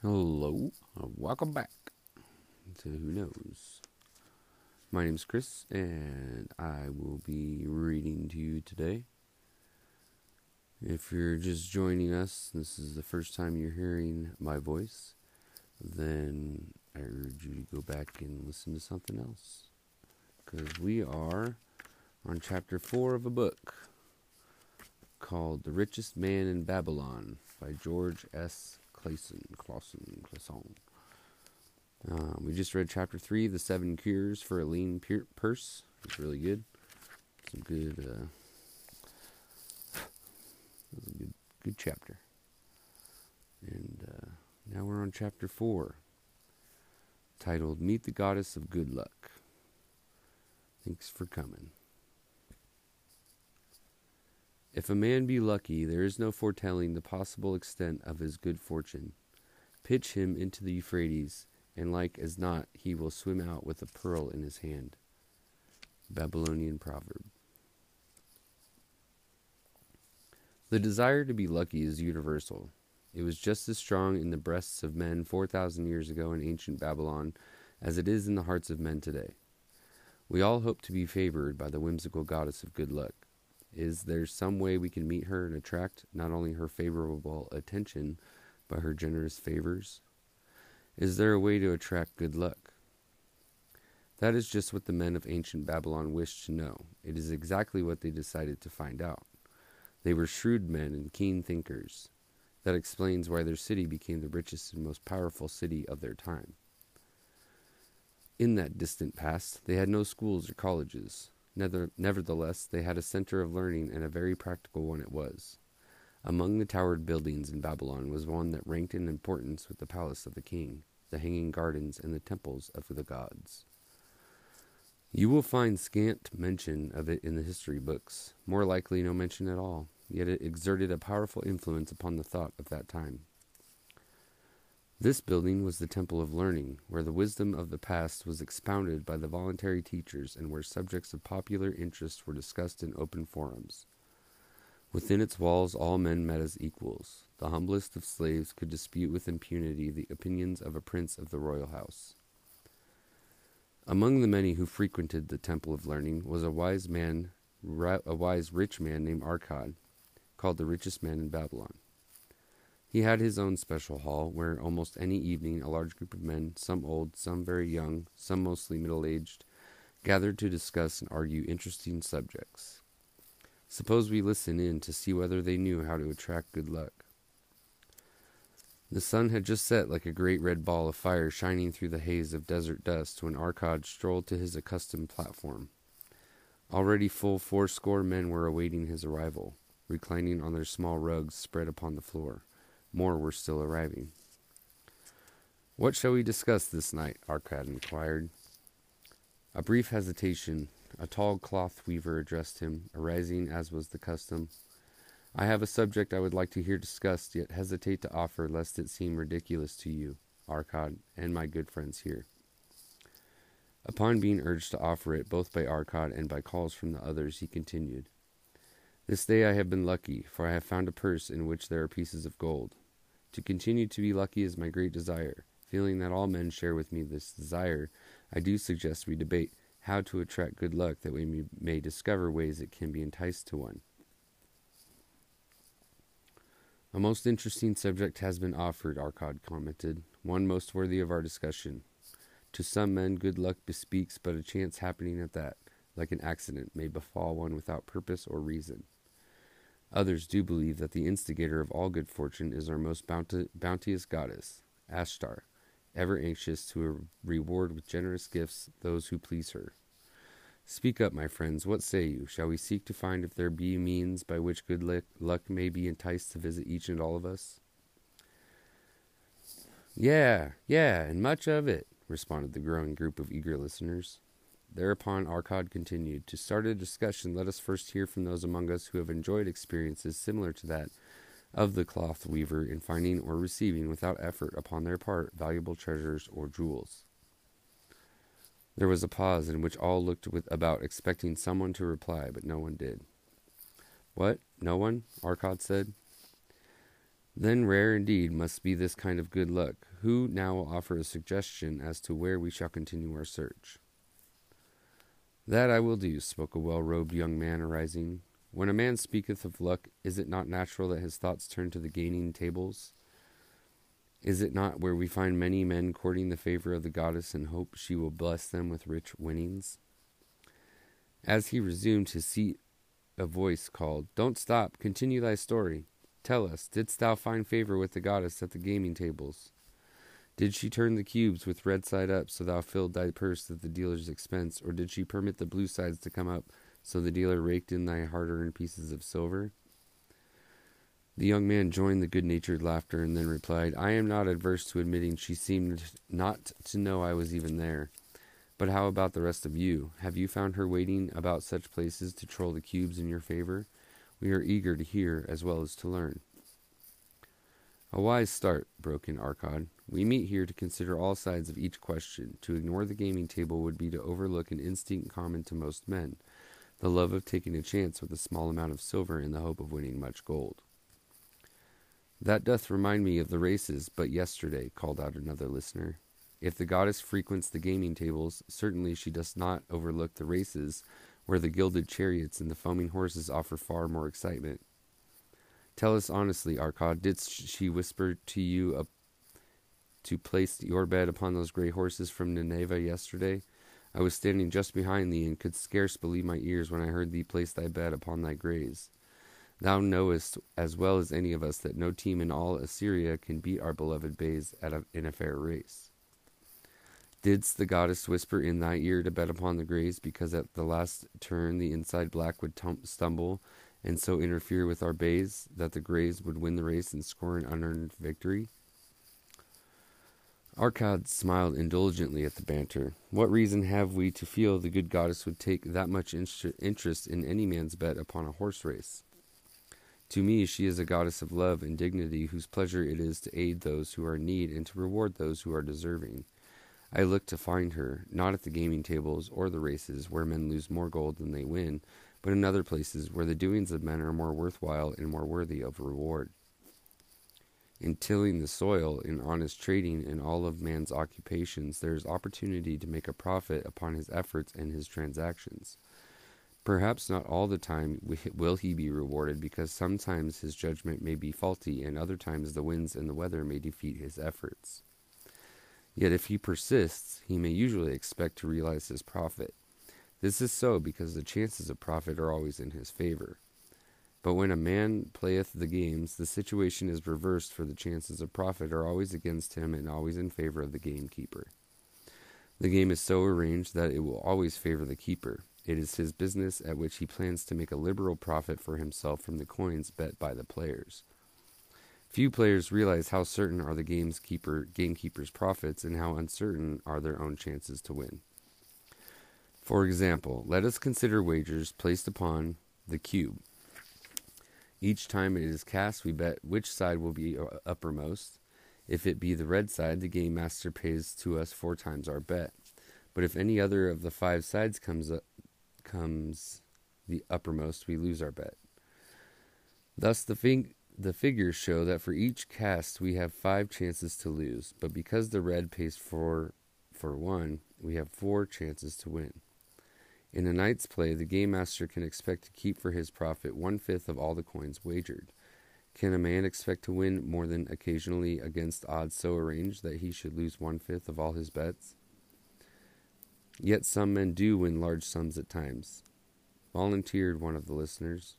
Hello, uh, welcome back to Who Knows. My name's Chris, and I will be reading to you today. If you're just joining us, this is the first time you're hearing my voice, then I urge you to go back and listen to something else. Because we are on chapter 4 of a book called The Richest Man in Babylon by George S. Clason, Clausen. Um, we just read chapter three, the seven cures for a lean purse. It's really good. Some good. Uh, was a good, good chapter. And uh, now we're on chapter four, titled "Meet the Goddess of Good Luck." Thanks for coming. If a man be lucky, there is no foretelling the possible extent of his good fortune. Pitch him into the Euphrates, and like as not, he will swim out with a pearl in his hand. Babylonian proverb. The desire to be lucky is universal. It was just as strong in the breasts of men 4,000 years ago in ancient Babylon as it is in the hearts of men today. We all hope to be favored by the whimsical goddess of good luck. Is there some way we can meet her and attract not only her favorable attention, but her generous favors? Is there a way to attract good luck? That is just what the men of ancient Babylon wished to know. It is exactly what they decided to find out. They were shrewd men and keen thinkers. That explains why their city became the richest and most powerful city of their time. In that distant past, they had no schools or colleges. Nevertheless, they had a center of learning, and a very practical one it was. Among the towered buildings in Babylon was one that ranked in importance with the palace of the king, the hanging gardens, and the temples of the gods. You will find scant mention of it in the history books, more likely no mention at all, yet it exerted a powerful influence upon the thought of that time. This building was the Temple of Learning, where the wisdom of the past was expounded by the voluntary teachers and where subjects of popular interest were discussed in open forums. Within its walls, all men met as equals. The humblest of slaves could dispute with impunity the opinions of a prince of the royal house. Among the many who frequented the Temple of Learning was a wise man, a wise rich man named Arkad, called the richest man in Babylon. He had his own special hall, where almost any evening a large group of men, some old, some very young, some mostly middle aged, gathered to discuss and argue interesting subjects. Suppose we listen in to see whether they knew how to attract good luck. The sun had just set like a great red ball of fire shining through the haze of desert dust when Arkad strolled to his accustomed platform. Already full fourscore men were awaiting his arrival, reclining on their small rugs spread upon the floor. More were still arriving. What shall we discuss this night? Arkad inquired. A brief hesitation. A tall cloth weaver addressed him, arising as was the custom. I have a subject I would like to hear discussed, yet hesitate to offer lest it seem ridiculous to you, Arkad, and my good friends here. Upon being urged to offer it, both by Arkad and by calls from the others, he continued. This day I have been lucky, for I have found a purse in which there are pieces of gold. To continue to be lucky is my great desire. Feeling that all men share with me this desire, I do suggest we debate how to attract good luck that we may discover ways it can be enticed to one. A most interesting subject has been offered, Arkad commented, one most worthy of our discussion. To some men, good luck bespeaks but a chance happening at that, like an accident, may befall one without purpose or reason. Others do believe that the instigator of all good fortune is our most bounti- bounteous goddess, Ashtar, ever anxious to reward with generous gifts those who please her. Speak up, my friends. What say you? Shall we seek to find if there be means by which good luck may be enticed to visit each and all of us? Yeah, yeah, and much of it, responded the growing group of eager listeners. Thereupon Arkad continued, To start a discussion, let us first hear from those among us who have enjoyed experiences similar to that of the cloth weaver in finding or receiving, without effort upon their part, valuable treasures or jewels. There was a pause in which all looked with, about, expecting someone to reply, but no one did. What? No one? Arkad said. Then rare indeed must be this kind of good luck. Who now will offer a suggestion as to where we shall continue our search? That I will do, spoke a well robed young man arising. When a man speaketh of luck, is it not natural that his thoughts turn to the gaining tables? Is it not where we find many men courting the favor of the goddess in hope she will bless them with rich winnings? As he resumed his seat, a voice called, Don't stop, continue thy story. Tell us, didst thou find favor with the goddess at the gaming tables? Did she turn the cubes with red side up so thou filled thy purse at the dealer's expense, or did she permit the blue sides to come up so the dealer raked in thy hard earned pieces of silver? The young man joined the good natured laughter and then replied, I am not adverse to admitting she seemed not to know I was even there. But how about the rest of you? Have you found her waiting about such places to troll the cubes in your favor? We are eager to hear as well as to learn. A wise start, broke in Arkad. We meet here to consider all sides of each question. To ignore the gaming table would be to overlook an instinct common to most men the love of taking a chance with a small amount of silver in the hope of winning much gold. That doth remind me of the races but yesterday, called out another listener. If the goddess frequents the gaming tables, certainly she does not overlook the races, where the gilded chariots and the foaming horses offer far more excitement. Tell us honestly, Arkad, did she whisper to you a, to place your bed upon those grey horses from Nineveh yesterday? I was standing just behind thee, and could scarce believe my ears when I heard thee place thy bed upon thy greys. Thou knowest as well as any of us that no team in all Assyria can beat our beloved bays at a, in a fair race. Didst the goddess whisper in thy ear to bet upon the greys, because at the last turn the inside black would tum- stumble and so interfere with our bays that the greys would win the race and score an unearned victory? Arkad smiled indulgently at the banter. What reason have we to feel the good goddess would take that much interest in any man's bet upon a horse race? To me, she is a goddess of love and dignity whose pleasure it is to aid those who are in need and to reward those who are deserving. I look to find her, not at the gaming tables or the races where men lose more gold than they win, but in other places where the doings of men are more worthwhile and more worthy of reward. In tilling the soil, in honest trading, in all of man's occupations, there is opportunity to make a profit upon his efforts and his transactions. Perhaps not all the time will he be rewarded, because sometimes his judgment may be faulty, and other times the winds and the weather may defeat his efforts. Yet if he persists, he may usually expect to realize his profit. This is so because the chances of profit are always in his favor. But when a man playeth the games, the situation is reversed, for the chances of profit are always against him and always in favor of the gamekeeper. The game is so arranged that it will always favor the keeper. It is his business at which he plans to make a liberal profit for himself from the coins bet by the players. Few players realize how certain are the gamekeeper, gamekeeper's profits and how uncertain are their own chances to win. For example, let us consider wagers placed upon the cube. Each time it is cast, we bet which side will be uh, uppermost. If it be the red side, the game master pays to us four times our bet. But if any other of the five sides comes up, comes the uppermost, we lose our bet. Thus, the, fig- the figures show that for each cast we have five chances to lose, but because the red pays four for one, we have four chances to win. In a night's play, the game master can expect to keep for his profit one fifth of all the coins wagered. Can a man expect to win more than occasionally against odds so arranged that he should lose one fifth of all his bets? Yet some men do win large sums at times, volunteered one of the listeners.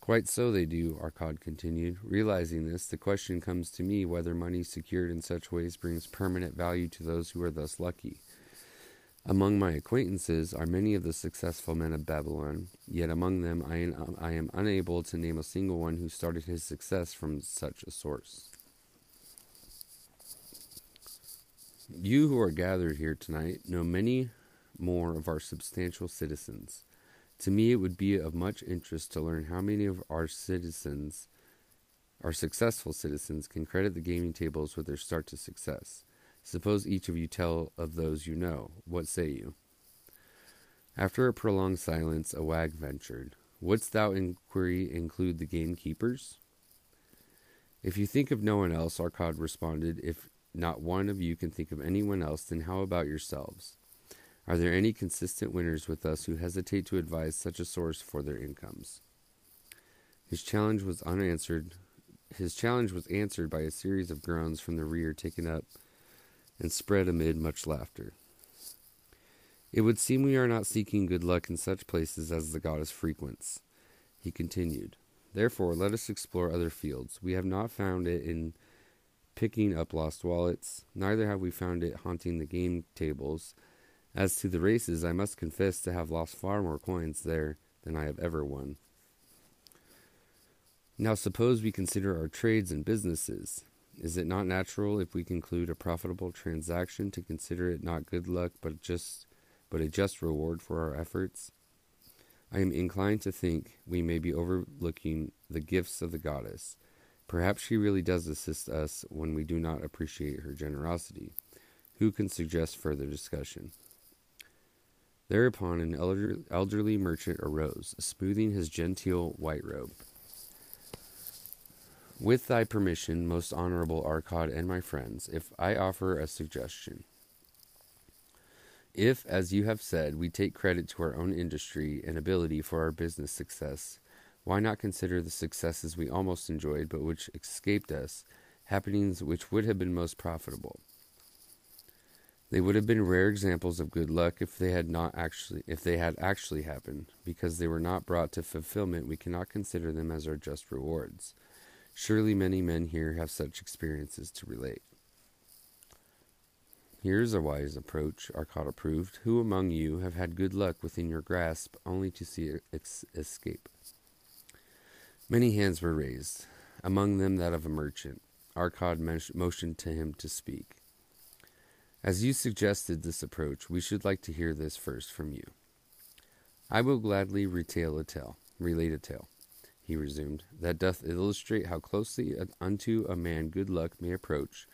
Quite so they do, Arkad continued. Realizing this, the question comes to me whether money secured in such ways brings permanent value to those who are thus lucky. Among my acquaintances are many of the successful men of Babylon, yet among them I am, I am unable to name a single one who started his success from such a source. You who are gathered here tonight know many more of our substantial citizens. To me, it would be of much interest to learn how many of our citizens, our successful citizens, can credit the gaming tables with their start to success. Suppose each of you tell of those you know. What say you? After a prolonged silence, a wag ventured. Wouldst thou inquiry include the gamekeepers? If you think of no one else, Arkad responded, if not one of you can think of anyone else, then how about yourselves? Are there any consistent winners with us who hesitate to advise such a source for their incomes? His challenge was unanswered. His challenge was answered by a series of groans from the rear taken up and spread amid much laughter. It would seem we are not seeking good luck in such places as the goddess frequents. He continued, Therefore, let us explore other fields. We have not found it in picking up lost wallets, neither have we found it haunting the game tables as to the races, I must confess to have lost far more coins there than I have ever won. Now, suppose we consider our trades and businesses. Is it not natural, if we conclude a profitable transaction, to consider it not good luck, but just but a just reward for our efforts? I am inclined to think we may be overlooking the gifts of the goddess. Perhaps she really does assist us when we do not appreciate her generosity. Who can suggest further discussion? Thereupon an elder, elderly merchant arose, smoothing his genteel white robe. With thy permission, most honorable Arkad and my friends, if I offer a suggestion. If, as you have said, we take credit to our own industry and ability for our business success, why not consider the successes we almost enjoyed but which escaped us, happenings which would have been most profitable? They would have been rare examples of good luck if they had not actually if they had actually happened, because they were not brought to fulfillment we cannot consider them as our just rewards. Surely many men here have such experiences to relate. Here's a wise approach, Arkad approved. Who among you have had good luck within your grasp only to see it ex- escape? Many hands were raised, among them that of a merchant. Arkad motioned to him to speak. As you suggested this approach, we should like to hear this first from you. I will gladly retail a tale, relate a tale, he resumed, that doth illustrate how closely unto a man good luck may approach,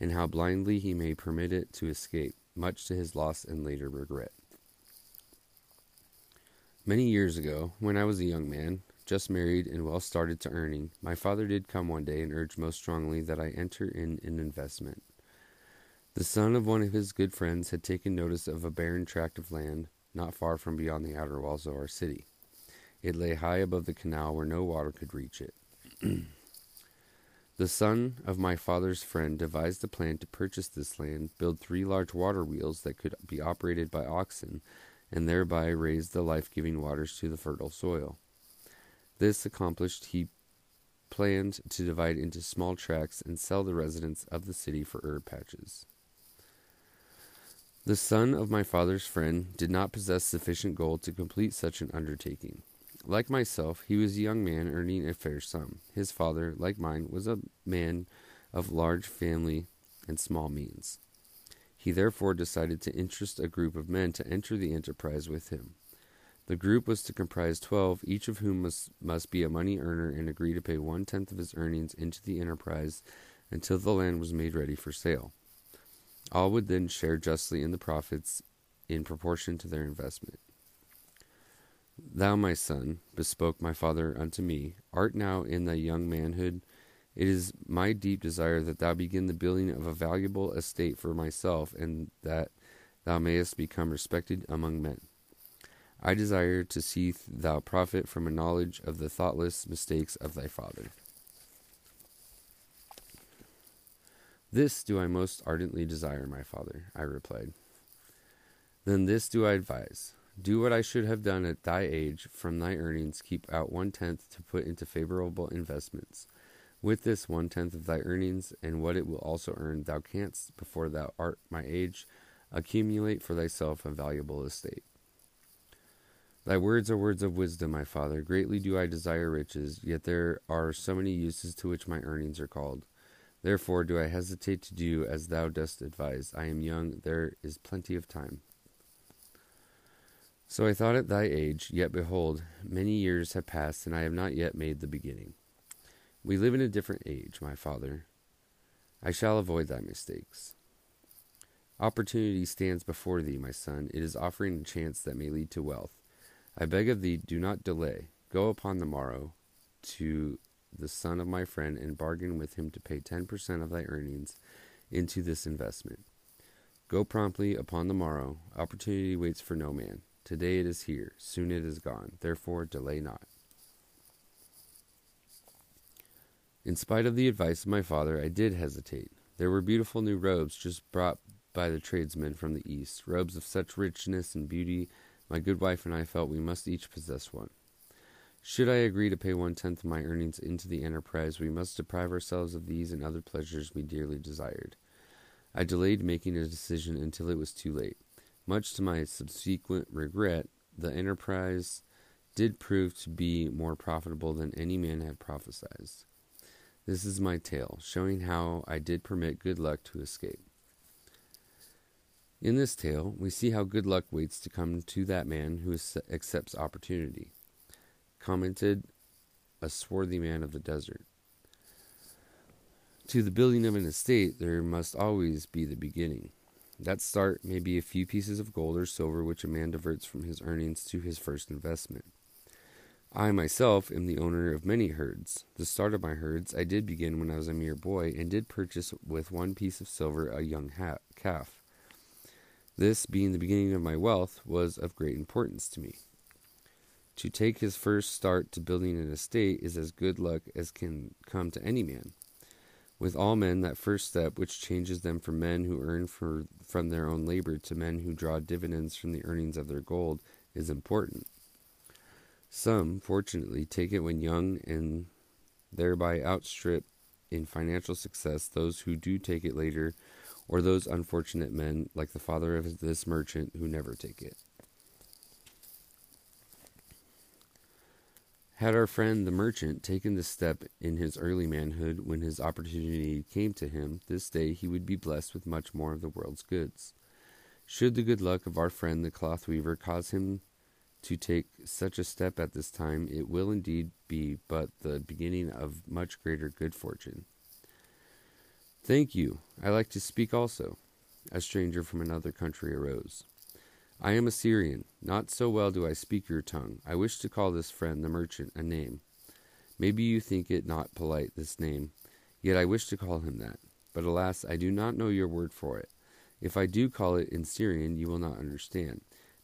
and how blindly he may permit it to escape, much to his loss and later regret. Many years ago, when I was a young man, just married and well started to earning, my father did come one day and urge most strongly that I enter in an investment. The son of one of his good friends had taken notice of a barren tract of land not far from beyond the outer walls of our city. It lay high above the canal where no water could reach it. the son of my father's friend devised a plan to purchase this land, build three large water wheels that could be operated by oxen, and thereby raise the life giving waters to the fertile soil. This accomplished, he planned to divide into small tracts and sell the residents of the city for herb patches. The son of my father's friend did not possess sufficient gold to complete such an undertaking. Like myself, he was a young man earning a fair sum. His father, like mine, was a man of large family and small means. He therefore decided to interest a group of men to enter the enterprise with him. The group was to comprise twelve, each of whom must, must be a money earner and agree to pay one tenth of his earnings into the enterprise until the land was made ready for sale. All would then share justly in the profits in proportion to their investment. Thou, my son, bespoke my father unto me, art now in thy young manhood. It is my deep desire that thou begin the building of a valuable estate for myself, and that thou mayest become respected among men. I desire to see thou profit from a knowledge of the thoughtless mistakes of thy father. This do I most ardently desire, my father, I replied. Then this do I advise. Do what I should have done at thy age. From thy earnings, keep out one tenth to put into favorable investments. With this one tenth of thy earnings, and what it will also earn, thou canst, before thou art my age, accumulate for thyself a valuable estate. Thy words are words of wisdom, my father. Greatly do I desire riches, yet there are so many uses to which my earnings are called. Therefore do I hesitate to do as thou dost advise. I am young, there is plenty of time. So I thought at thy age, yet behold, many years have passed, and I have not yet made the beginning. We live in a different age, my father. I shall avoid thy mistakes. Opportunity stands before thee, my son. It is offering a chance that may lead to wealth. I beg of thee, do not delay. Go upon the morrow to the son of my friend, and bargain with him to pay ten per cent of thy earnings into this investment. Go promptly upon the morrow. Opportunity waits for no man. Today it is here, soon it is gone. Therefore, delay not. In spite of the advice of my father, I did hesitate. There were beautiful new robes just brought by the tradesmen from the east, robes of such richness and beauty, my good wife and I felt we must each possess one. Should I agree to pay one tenth of my earnings into the enterprise, we must deprive ourselves of these and other pleasures we dearly desired. I delayed making a decision until it was too late. Much to my subsequent regret, the enterprise did prove to be more profitable than any man had prophesied. This is my tale, showing how I did permit good luck to escape. In this tale, we see how good luck waits to come to that man who accepts opportunity. Commented a swarthy man of the desert. To the building of an estate, there must always be the beginning. That start may be a few pieces of gold or silver which a man diverts from his earnings to his first investment. I myself am the owner of many herds. The start of my herds I did begin when I was a mere boy, and did purchase with one piece of silver a young ha- calf. This, being the beginning of my wealth, was of great importance to me. To take his first start to building an estate is as good luck as can come to any man. With all men, that first step, which changes them from men who earn for, from their own labor to men who draw dividends from the earnings of their gold, is important. Some, fortunately, take it when young and thereby outstrip in financial success those who do take it later, or those unfortunate men, like the father of this merchant, who never take it. Had our friend the merchant taken this step in his early manhood when his opportunity came to him, this day he would be blessed with much more of the world's goods. Should the good luck of our friend the cloth weaver cause him to take such a step at this time, it will indeed be but the beginning of much greater good fortune. Thank you. I like to speak also. A stranger from another country arose. I am a Syrian. Not so well do I speak your tongue. I wish to call this friend, the merchant, a name. Maybe you think it not polite, this name, yet I wish to call him that. But alas, I do not know your word for it. If I do call it in Syrian, you will not understand.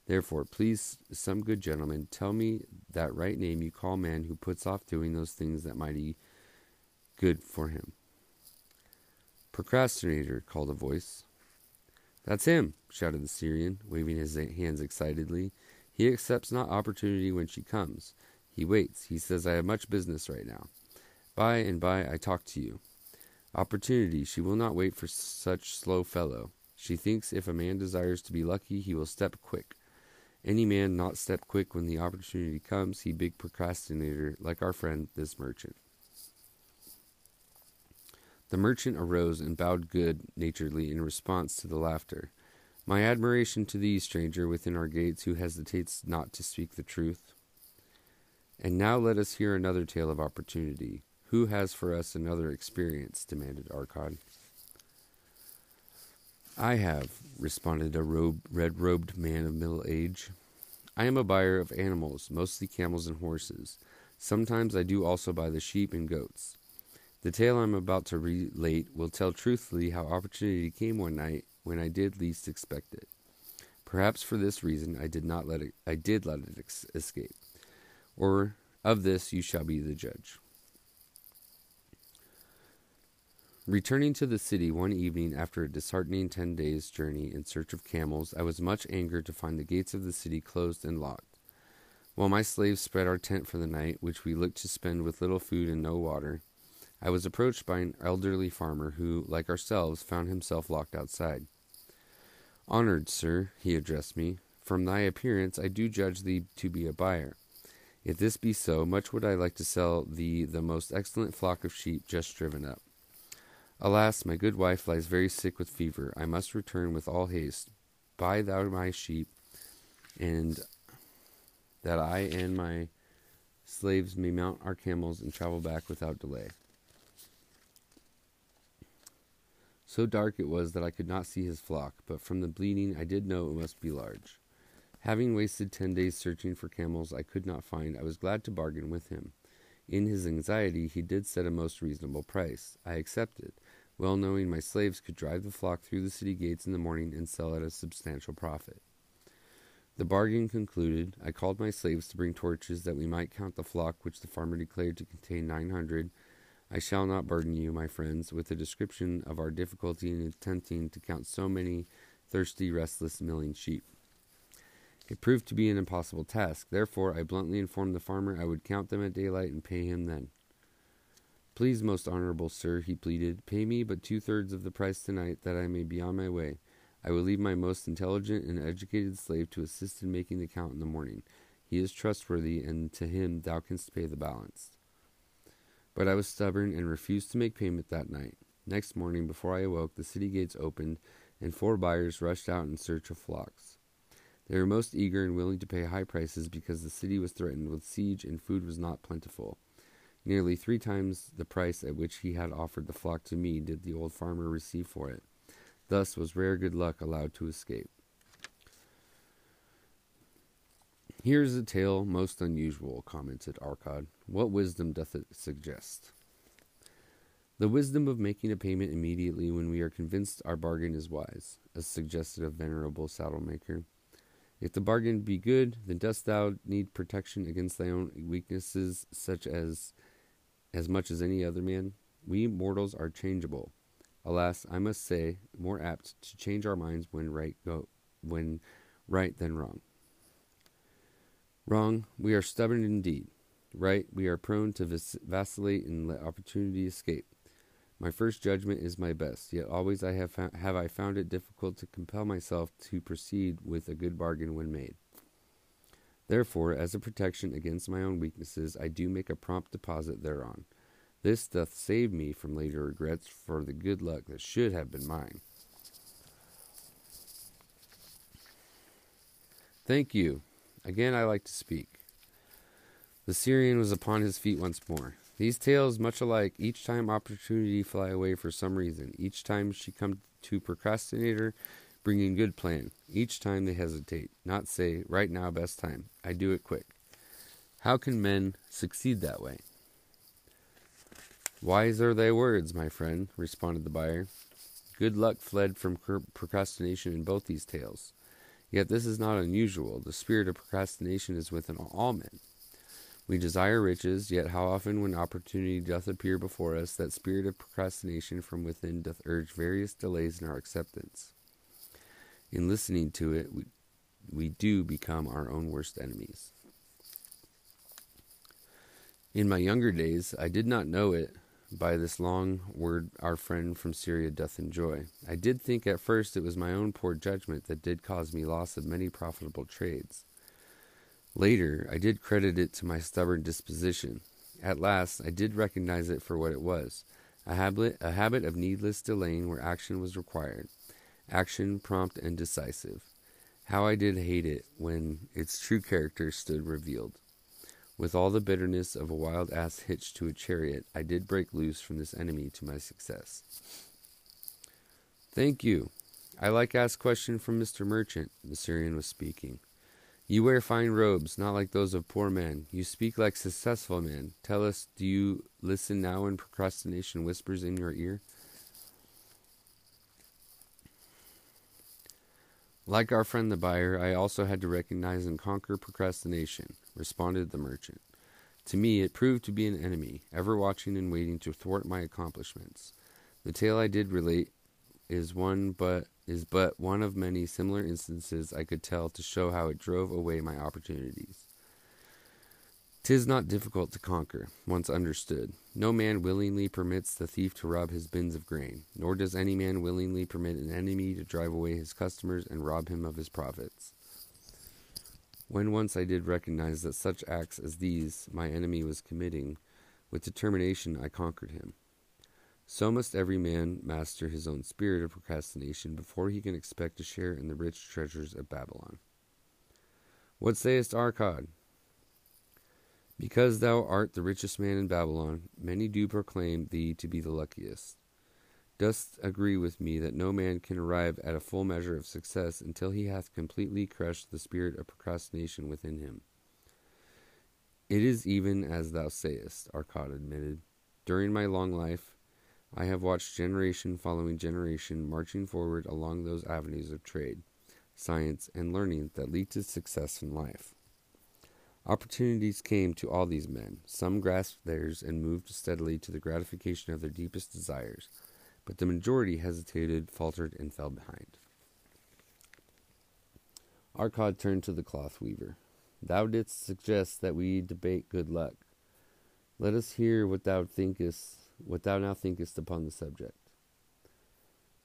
Therefore, please, some good gentleman, tell me that right name you call man who puts off doing those things that might be good for him. Procrastinator, called a voice. That's him, shouted the Syrian, waving his hands excitedly. He accepts not opportunity when she comes. He waits. He says, I have much business right now. By and by I talk to you. Opportunity, she will not wait for such slow fellow. She thinks if a man desires to be lucky, he will step quick. Any man not step quick when the opportunity comes, he big procrastinator, like our friend this merchant. The merchant arose and bowed good naturedly in response to the laughter. My admiration to thee, stranger within our gates, who hesitates not to speak the truth. And now let us hear another tale of opportunity. Who has for us another experience? demanded Arkad. I have, responded a robe, red robed man of middle age. I am a buyer of animals, mostly camels and horses. Sometimes I do also buy the sheep and goats. The tale I am about to relate will tell truthfully how opportunity came one night when I did least expect it. Perhaps for this reason I did not let it I did let it ex- escape. Or of this you shall be the judge. Returning to the city one evening after a disheartening ten days' journey in search of camels, I was much angered to find the gates of the city closed and locked. While my slaves spread our tent for the night, which we looked to spend with little food and no water, I was approached by an elderly farmer who, like ourselves, found himself locked outside. Honored sir, he addressed me, from thy appearance I do judge thee to be a buyer. If this be so, much would I like to sell thee the most excellent flock of sheep just driven up. Alas, my good wife lies very sick with fever. I must return with all haste. Buy thou my sheep, and that I and my slaves may mount our camels and travel back without delay. So dark it was that I could not see his flock, but from the bleating I did know it must be large. Having wasted ten days searching for camels I could not find, I was glad to bargain with him. In his anxiety, he did set a most reasonable price. I accepted, well knowing my slaves could drive the flock through the city gates in the morning and sell at a substantial profit. The bargain concluded, I called my slaves to bring torches that we might count the flock which the farmer declared to contain nine hundred. I shall not burden you, my friends, with a description of our difficulty in attempting to count so many thirsty, restless, milling sheep. It proved to be an impossible task. Therefore, I bluntly informed the farmer I would count them at daylight and pay him then. Please, most honorable sir, he pleaded, pay me but two thirds of the price tonight, that I may be on my way. I will leave my most intelligent and educated slave to assist in making the count in the morning. He is trustworthy, and to him thou canst pay the balance. But I was stubborn and refused to make payment that night. Next morning, before I awoke, the city gates opened, and four buyers rushed out in search of flocks. They were most eager and willing to pay high prices because the city was threatened with siege and food was not plentiful. Nearly three times the price at which he had offered the flock to me did the old farmer receive for it. Thus was rare good luck allowed to escape. Here is a tale most unusual, commented Arkad. What wisdom doth it suggest? The wisdom of making a payment immediately when we are convinced our bargain is wise, as suggested a venerable saddle maker. If the bargain be good, then dost thou need protection against thy own weaknesses, such as as much as any other man? We mortals are changeable. Alas, I must say, more apt to change our minds when right go when right than wrong. Wrong, we are stubborn indeed. Right, we are prone to vacillate and let opportunity escape. My first judgment is my best, yet always I have have I found it difficult to compel myself to proceed with a good bargain when made. Therefore, as a protection against my own weaknesses, I do make a prompt deposit thereon. This doth save me from later regrets for the good luck that should have been mine. Thank you. Again I like to speak. The Syrian was upon his feet once more. These tales, much alike, each time opportunity fly away for some reason. Each time she come to procrastinator, bringing good plan. Each time they hesitate, not say, right now, best time. I do it quick. How can men succeed that way? Wise are thy words, my friend, responded the buyer. Good luck fled from procrastination in both these tales. Yet this is not unusual. The spirit of procrastination is within all men. We desire riches, yet how often, when opportunity doth appear before us, that spirit of procrastination from within doth urge various delays in our acceptance. In listening to it, we, we do become our own worst enemies. In my younger days, I did not know it, by this long word our friend from Syria doth enjoy. I did think at first it was my own poor judgment that did cause me loss of many profitable trades. Later, I did credit it to my stubborn disposition. At last, I did recognize it for what it was a habit, a habit of needless delaying where action was required, action prompt and decisive. How I did hate it when its true character stood revealed. With all the bitterness of a wild ass hitched to a chariot, I did break loose from this enemy to my success. Thank you. I like ask question from Mr. Merchant, the Syrian was speaking. You wear fine robes, not like those of poor men. You speak like successful men. Tell us, do you listen now when procrastination whispers in your ear? Like our friend the buyer, I also had to recognize and conquer procrastination, responded the merchant. To me, it proved to be an enemy, ever watching and waiting to thwart my accomplishments. The tale I did relate is one but is but one of many similar instances I could tell to show how it drove away my opportunities. Tis not difficult to conquer, once understood. No man willingly permits the thief to rob his bins of grain, nor does any man willingly permit an enemy to drive away his customers and rob him of his profits. When once I did recognize that such acts as these my enemy was committing, with determination I conquered him. So must every man master his own spirit of procrastination before he can expect to share in the rich treasures of Babylon. What sayest, Arkad? Because thou art the richest man in Babylon, many do proclaim thee to be the luckiest. Dost agree with me that no man can arrive at a full measure of success until he hath completely crushed the spirit of procrastination within him? It is even as thou sayest, Arkad admitted. During my long life, I have watched generation following generation marching forward along those avenues of trade, science, and learning that lead to success in life. Opportunities came to all these men. Some grasped theirs and moved steadily to the gratification of their deepest desires, but the majority hesitated, faltered, and fell behind. Arkad turned to the cloth weaver. Thou didst suggest that we debate good luck. Let us hear what thou thinkest, what thou now thinkest upon the subject.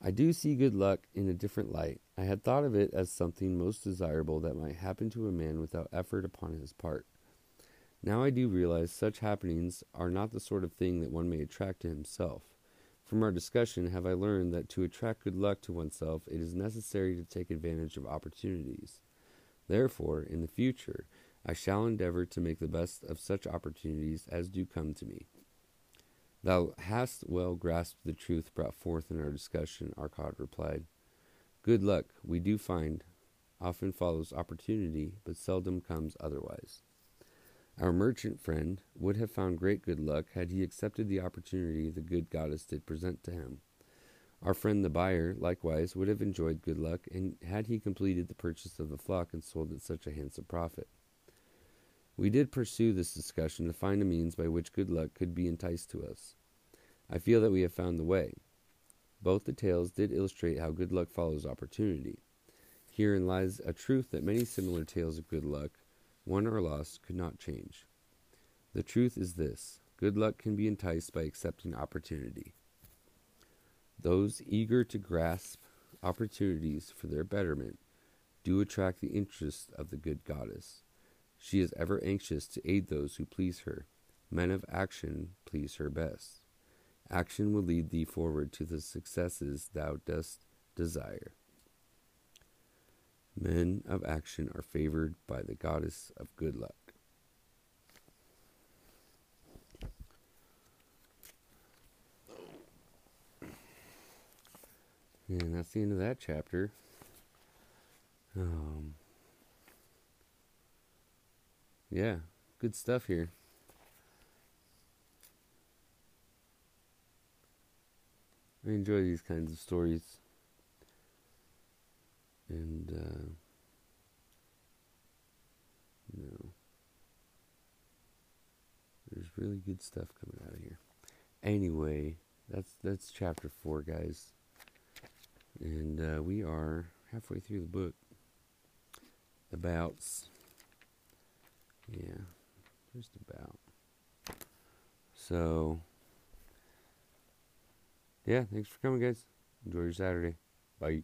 I do see good luck in a different light. I had thought of it as something most desirable that might happen to a man without effort upon his part. Now I do realize such happenings are not the sort of thing that one may attract to himself. From our discussion, have I learned that to attract good luck to oneself, it is necessary to take advantage of opportunities. Therefore, in the future, I shall endeavor to make the best of such opportunities as do come to me. Thou hast well grasped the truth brought forth in our discussion, Arkad replied. Good luck, we do find, often follows opportunity, but seldom comes otherwise. Our merchant friend would have found great good luck had he accepted the opportunity the good goddess did present to him. Our friend the buyer, likewise, would have enjoyed good luck, and had he completed the purchase of the flock and sold at such a handsome profit. We did pursue this discussion to find a means by which good luck could be enticed to us. I feel that we have found the way. Both the tales did illustrate how good luck follows opportunity. Herein lies a truth that many similar tales of good luck, won or lost, could not change. The truth is this good luck can be enticed by accepting opportunity. Those eager to grasp opportunities for their betterment do attract the interest of the good goddess. She is ever anxious to aid those who please her. Men of action please her best. Action will lead thee forward to the successes thou dost desire. Men of action are favored by the goddess of good luck. And that's the end of that chapter. Um, yeah, good stuff here. I enjoy these kinds of stories. And, uh, you know, there's really good stuff coming out of here. Anyway, that's that's chapter four, guys. And uh, we are halfway through the book. Abouts. Yeah, just about. So, yeah, thanks for coming, guys. Enjoy your Saturday. Bye.